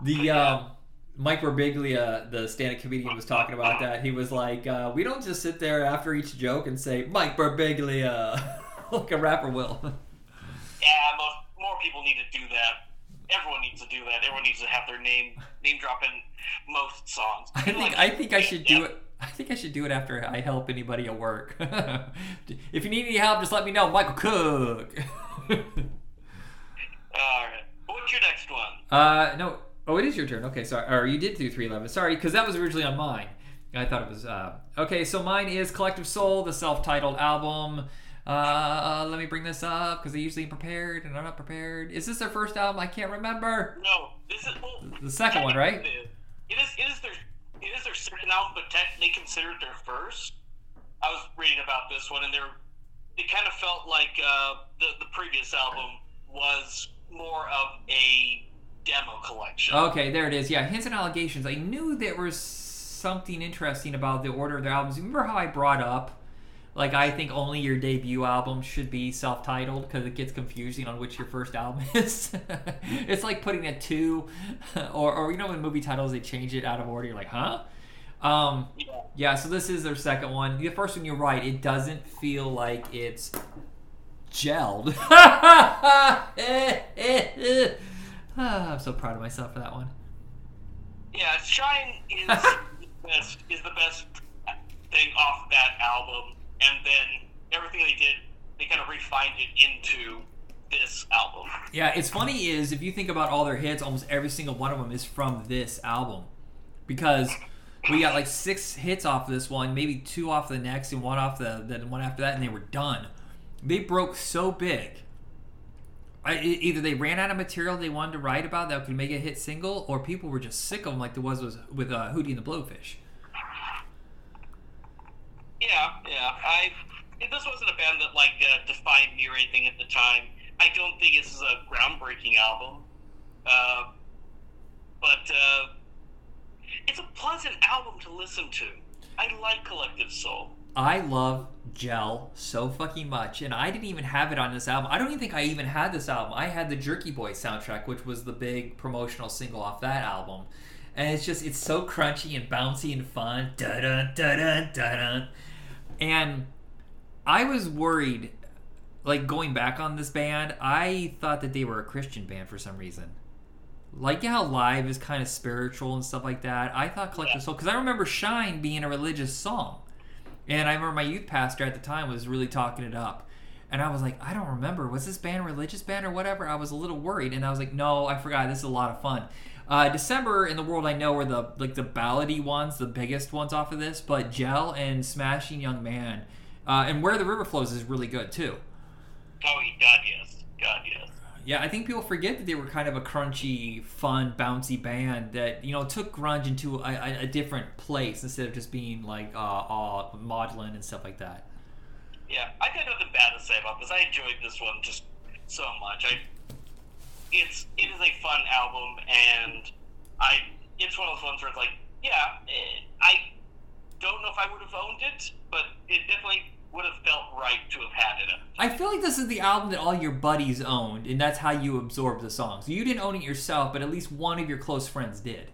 the um, Mike Birbiglia, the stand-up comedian, was talking about that. He was like, uh, "We don't just sit there after each joke and say Mike Birbiglia like a rapper will." Yeah, most, more people need to do that. Everyone needs to do that. Everyone needs to have their name name drop in most songs. I think I think I should do it. I think I should do it after I help anybody at work. if you need any help, just let me know. Michael Cook. All right. What's your next one? Uh, no. Oh, it is your turn. Okay, sorry. Or you did do 311. Sorry, because that was originally on mine. I thought it was. Uh... Okay, so mine is Collective Soul, the self titled album. Uh, let me bring this up because I usually am prepared and I'm not prepared. Is this their first album? I can't remember. No, this is well, The second one, right? It is. It is their. It is their second album, but technically considered their first. I was reading about this one, and they're. It kind of felt like uh, the the previous album was more of a demo collection. Okay, there it is. Yeah, hints and allegations. I knew there was something interesting about the order of their albums. Remember how I brought up, like, I think only your debut album should be self-titled because it gets confusing on which your first album is. it's like putting a two, or, or you know, when movie titles they change it out of order. You're like, huh? Um, Yeah. yeah. So this is their second one. The first one, you're right. It doesn't feel like it's gelled. Ah, I'm so proud of myself for that one. Yeah, Shine is the best is the best thing off that album, and then everything they did, they kind of refined it into this album. Yeah, it's funny is if you think about all their hits, almost every single one of them is from this album, because we got like six hits off this one, maybe two off the next, and one off the then one after that, and they were done. They broke so big. I, either they ran out of material they wanted to write about that could make a hit single, or people were just sick of them, like there was, was with uh, Hootie and the Blowfish. Yeah, yeah. I this wasn't a band that like uh, defined me or anything at the time. I don't think this is a groundbreaking album, uh, but uh, it's a pleasant album to listen to. I like Collective Soul. I love Gel so fucking much, and I didn't even have it on this album. I don't even think I even had this album. I had the Jerky Boy soundtrack, which was the big promotional single off that album. And it's just, it's so crunchy and bouncy and fun. Da da da da da And I was worried, like going back on this band, I thought that they were a Christian band for some reason. Like how live is kind of spiritual and stuff like that. I thought Collective Soul, because I remember Shine being a religious song. And I remember my youth pastor at the time was really talking it up. And I was like, I don't remember. Was this band a religious band or whatever? I was a little worried. And I was like, no, I forgot. This is a lot of fun. Uh, December in the World I Know are the like the ballady ones, the biggest ones off of this. But Gel and Smashing Young Man uh, and Where the River Flows is really good too. Oh, God, yes. God, yes. Yeah, I think people forget that they were kind of a crunchy, fun, bouncy band that you know took grunge into a, a, different place instead of just being like uh, all maudlin and stuff like that. Yeah, I got nothing bad to say about this. I enjoyed this one just so much. I, it's it is a fun album, and I it's one of those ones where it's like, yeah, eh, I don't know if I would have owned it, but it definitely would have felt right to have had it. I feel like this is the album that all your buddies owned, and that's how you absorb the songs. You didn't own it yourself, but at least one of your close friends did.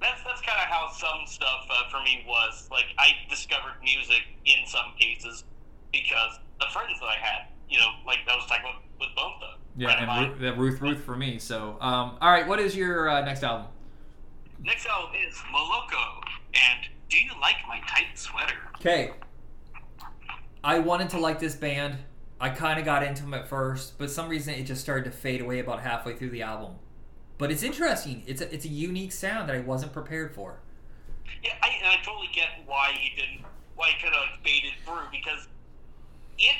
That's that's kind of how some stuff uh, for me was like I discovered music in some cases because the friends that I had, you know, like I was talking about with Bone Thugs. Yeah, of mine. and Ruth, Ruth Ruth for me. So, um, all right, what is your uh, next album? Next album is Moloko, and Do You Like My Tight Sweater? Okay. I wanted to like this band. I kind of got into them at first, but some reason it just started to fade away about halfway through the album. But it's interesting. It's a, it's a unique sound that I wasn't prepared for. Yeah, I, and I totally get why you didn't, why you kind of faded through because it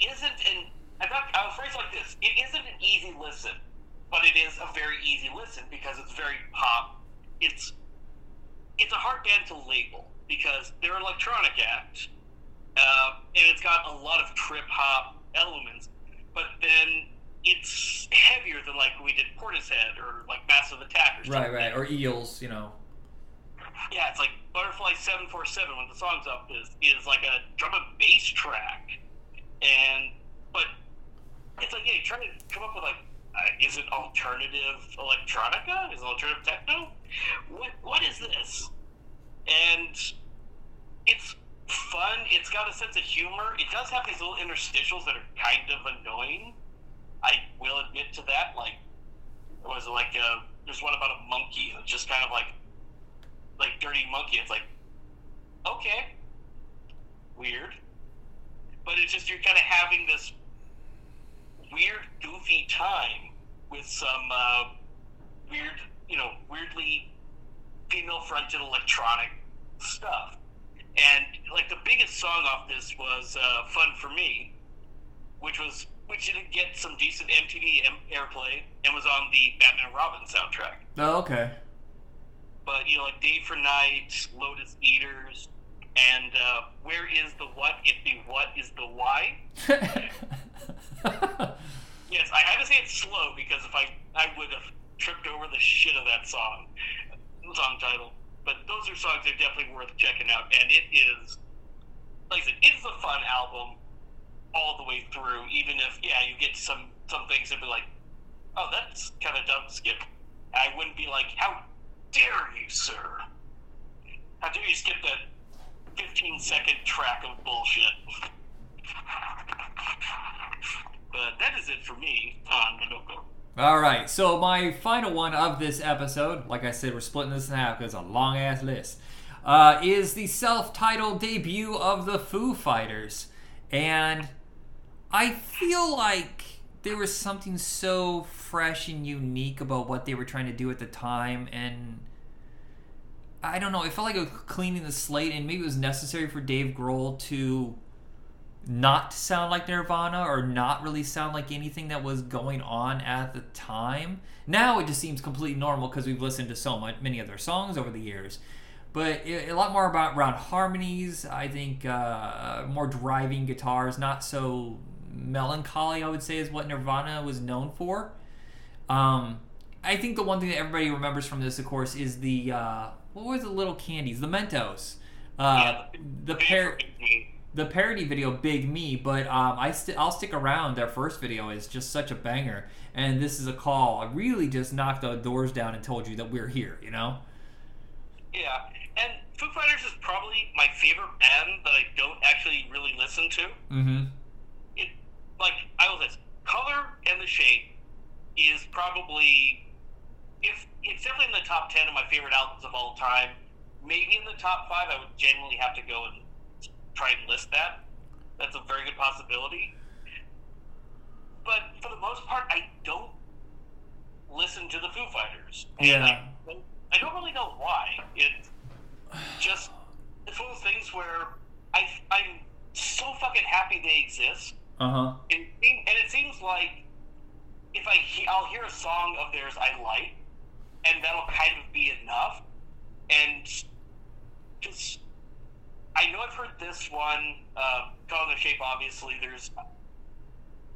isn't an. I thought I'll phrase like this: it isn't an easy listen, but it is a very easy listen because it's very pop. It's it's a hard band to label because they're electronic act, uh, and it's got a lot of trip hop elements, but then it's heavier than like we did Portishead or like Massive Attack or something. Right, right. Or Eels, you know. Yeah, it's like Butterfly Seven Four Seven when the song's up is is like a drum and bass track, and but it's like yeah, you try to come up with like uh, is it alternative electronica? Is it alternative techno? What what is this? And it's fun. It's got a sense of humor. It does have these little interstitials that are kind of annoying. I will admit to that. Like, was like uh, there's one about a monkey that's just kind of like like dirty monkey. It's like, okay, weird, but it's just you're kind of having this weird, goofy time with some uh, weird, you know, weirdly female-fronted electronic stuff. And like the biggest song off this was uh, "Fun for Me," which was which did get some decent MTV airplay and was on the Batman and Robin soundtrack Oh, okay. but you know, like Day for Night, Lotus Eaters, and uh, where is the what if the what is the why? Yes, I had to say it slow because if I I would have tripped over the shit of that song, song title. But those are songs that are definitely worth checking out, and it is, like I said, it is a fun album all the way through. Even if yeah, you get some some things that be like, oh, that's kind of dumb skip. I wouldn't be like, how dare you, sir? How dare you skip that 15 second track of bullshit? But that is it for me on. All right, so my final one of this episode, like I said, we're splitting this in half because it's a long ass list, uh, is the self titled debut of the Foo Fighters. And I feel like there was something so fresh and unique about what they were trying to do at the time. And I don't know, it felt like was cleaning the slate, and maybe it was necessary for Dave Grohl to not sound like Nirvana or not really sound like anything that was going on at the time. Now it just seems completely normal because we've listened to so much, many of their songs over the years. But it, a lot more about around harmonies. I think uh, more driving guitars, not so melancholy. I would say is what Nirvana was known for. Um, I think the one thing that everybody remembers from this, of course, is the uh, what was the little candies, the Mentos, uh, the pair the parody video "Big Me," but um, I st- I'll stick around. Their first video is just such a banger, and this is a call. I really just knocked the doors down and told you that we're here. You know? Yeah, and Foo Fighters is probably my favorite band that I don't actually really listen to. Mm-hmm. It, like I will say, color and the shape is probably if it's definitely in the top ten of my favorite albums of all time. Maybe in the top five, I would genuinely have to go and try and list that. That's a very good possibility. But for the most part, I don't listen to the Foo Fighters. Yeah. I, I don't really know why. It's just it's one of those things where I I'm so fucking happy they exist. Uh huh. And, and it seems like if I he- I'll hear a song of theirs I like, and that'll kind of be enough. And just I know I've heard this one, uh, "Call the Shape." Obviously, there's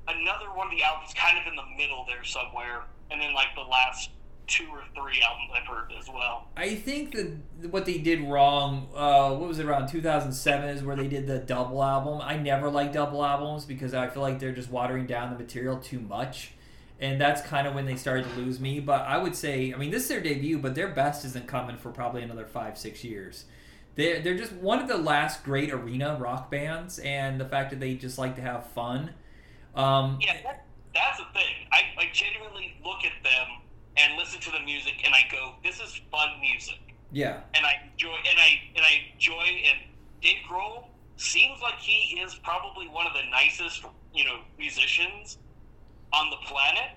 another one of the albums kind of in the middle there somewhere, and then like the last two or three albums I've heard as well. I think that what they did wrong, uh, what was it around 2007 is where they did the double album. I never like double albums because I feel like they're just watering down the material too much. and that's kind of when they started to lose me. But I would say, I mean, this is their debut, but their best isn't coming for probably another five, six years. They're, they're just one of the last great arena rock bands, and the fact that they just like to have fun. Um, Yeah, that, that's the thing. I, I genuinely look at them and listen to the music, and I go, "This is fun music," yeah, and I enjoy, and I and I enjoy. And Dave Grohl seems like he is probably one of the nicest, you know, musicians on the planet,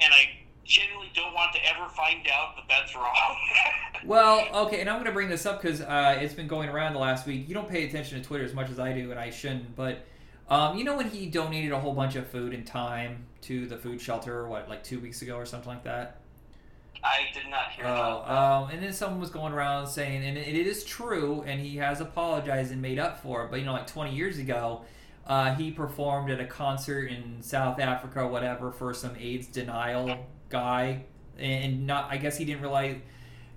and I genuinely don't want to ever find out that that's wrong. Well, okay, and I'm going to bring this up because uh, it's been going around the last week. You don't pay attention to Twitter as much as I do, and I shouldn't. But um, you know when he donated a whole bunch of food and time to the food shelter, what, like two weeks ago or something like that? I did not hear Oh, that. um, and then someone was going around saying, and it, it is true, and he has apologized and made up for it. But you know, like 20 years ago, uh, he performed at a concert in South Africa, whatever, for some AIDS denial guy, and not. I guess he didn't realize.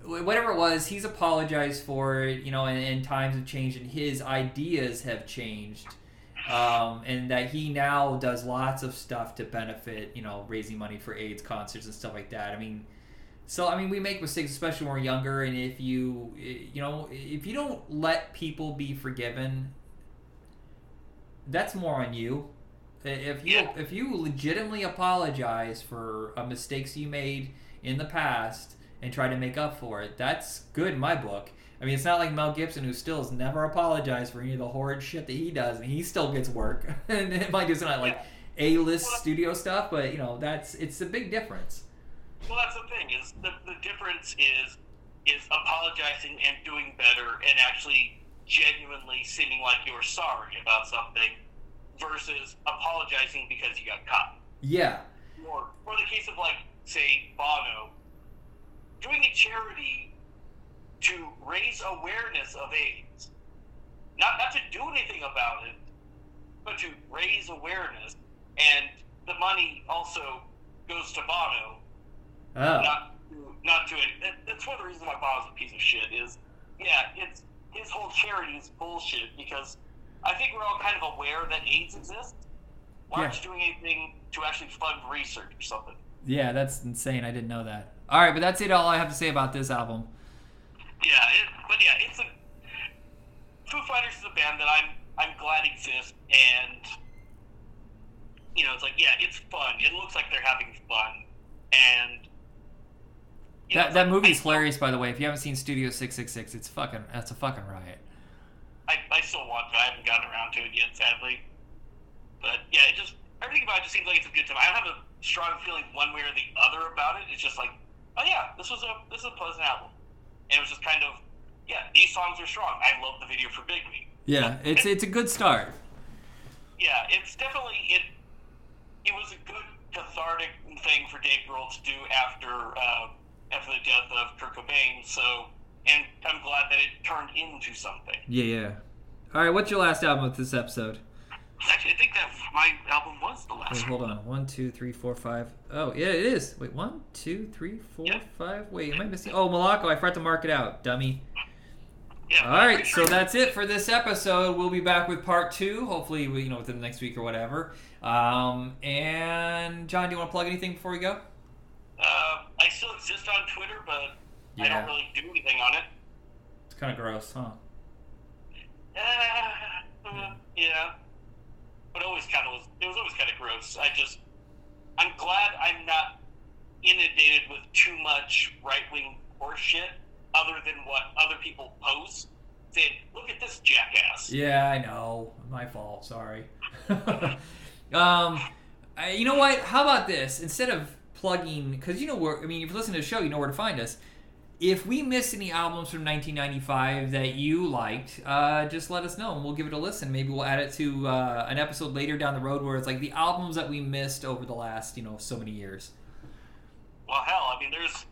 Whatever it was, he's apologized for it, you know, and, and times have changed, and his ideas have changed, um, and that he now does lots of stuff to benefit, you know, raising money for AIDS concerts and stuff like that. I mean, so I mean, we make mistakes, especially when we're younger, and if you, you know, if you don't let people be forgiven, that's more on you. If you Yeah. if you legitimately apologize for uh, mistakes you made in the past and try to make up for it, that's good in my book. I mean, it's not like Mel Gibson, who still has never apologized for any of the horrid shit that he does, and he still gets work. and it might just not like a list studio stuff, but you know, that's it's a big difference. Well, that's the thing is the, the difference is is apologizing and doing better and actually genuinely seeming like you're sorry about something versus apologizing because you got caught. Yeah, Or, or the case of like say Bono doing a charity to raise awareness of AIDS, not not to do anything about it, but to raise awareness, and the money also goes to Bono oh, not to, not to it. That's one of the reasons why Bono's a piece of shit. Is yeah, it's his whole charity is bullshit because I think we're all kind of aware that AIDS exists. Why aren't you doing anything to actually fund research or something? yeah, that's insane. I didn't know that. All right, but that's it. All I have to say about this album. Yeah, it, but yeah, it's a Foo Fighters is a band that I'm I'm glad exists, and you know, it's like yeah, it's fun. It looks like they're having fun, and you know, That that like, movie's hilarious, by the way. If you haven't seen Studio Six Six Six, it's fucking that's a fucking riot. I, I still want to. I haven't gotten around to it yet, sadly. But yeah, it just everything about it just seems like it's a good time. I don't have a strong feeling one way or the other about it. It's just like, oh yeah, this was a this is a pleasant album, and it was just kind of yeah, these songs are strong. I love the video for Big Me. Yeah, it's it's a good start. Yeah, it's definitely it. It was a good cathartic thing for Dave Grohl to do after uh, after the death of Kurt Cobain. So, and I'm glad that it turned into something. Yeah, yeah. All right, what's your last album of this episode? Actually, I think that my album was the last. Wait, hold on. One, two, three, four, five. Oh, yeah, it is. Wait, one, two, three, four, Yeah. five. Wait, am I missing? Oh, Moloko. I forgot to mark it out, dummy. Yeah, All right, pretty so that's it for this episode. We'll be back with part two, hopefully, you know, within the next week or whatever. Um, and John, do you want to plug anything before we go? Uh, I still exist on Twitter, but I don't really do anything on it. It's kind of gross, huh? Uh, uh, yeah, but always kind of was. It was always kind of gross. I just, I'm glad I'm not inundated with too much right wing horseshit, other than what other people post, saying, "Look at this jackass." Yeah, I know. My fault. Sorry. um, I, you know what? How about this? Instead of plugging, because you know where. I mean, if you listen to the show, you know where to find us. If we miss any albums from 1995 that you liked, uh, just let us know and we'll give it a listen. Maybe we'll add it to uh, an episode later down the road where it's like the albums that we missed over the last, you know, so many years. Well, hell, I mean, there's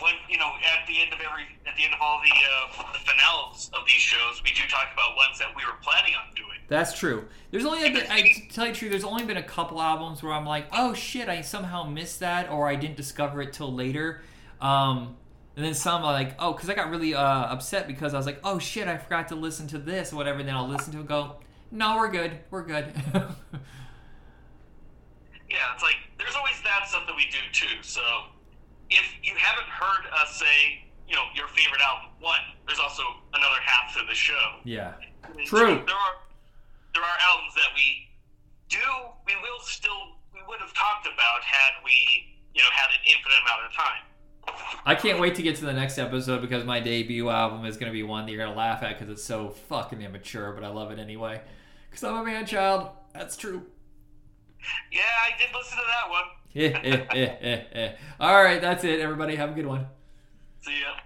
when you know at the end of every at the end of all the, uh, the finales of these shows, we do talk about ones that we were planning on doing. That's true. There's only I tell you truth, there's only been a couple albums where I'm like, oh shit, I somehow missed that, or I didn't discover it till later. Um, and then some are like, oh, because I got really uh, upset because I was like, oh shit, I forgot to listen to this or whatever. And then I'll listen to it, and go, no, we're good, we're good. Yeah, it's like there's there's always that stuff that we do too. So if you haven't heard us say, you know, your favorite album, one, there's also another half to the show. Yeah. And True. two, There are there are albums that we do we will still we would have talked about had we you know had an infinite amount of time. I can't wait to get to the next episode because my debut album is going to be one that you're going to laugh at because it's so fucking immature, but I love it anyway. Because I'm a man child. That's true. Yeah, I did listen to that one. All right, that's it, everybody. Have a good one. See ya.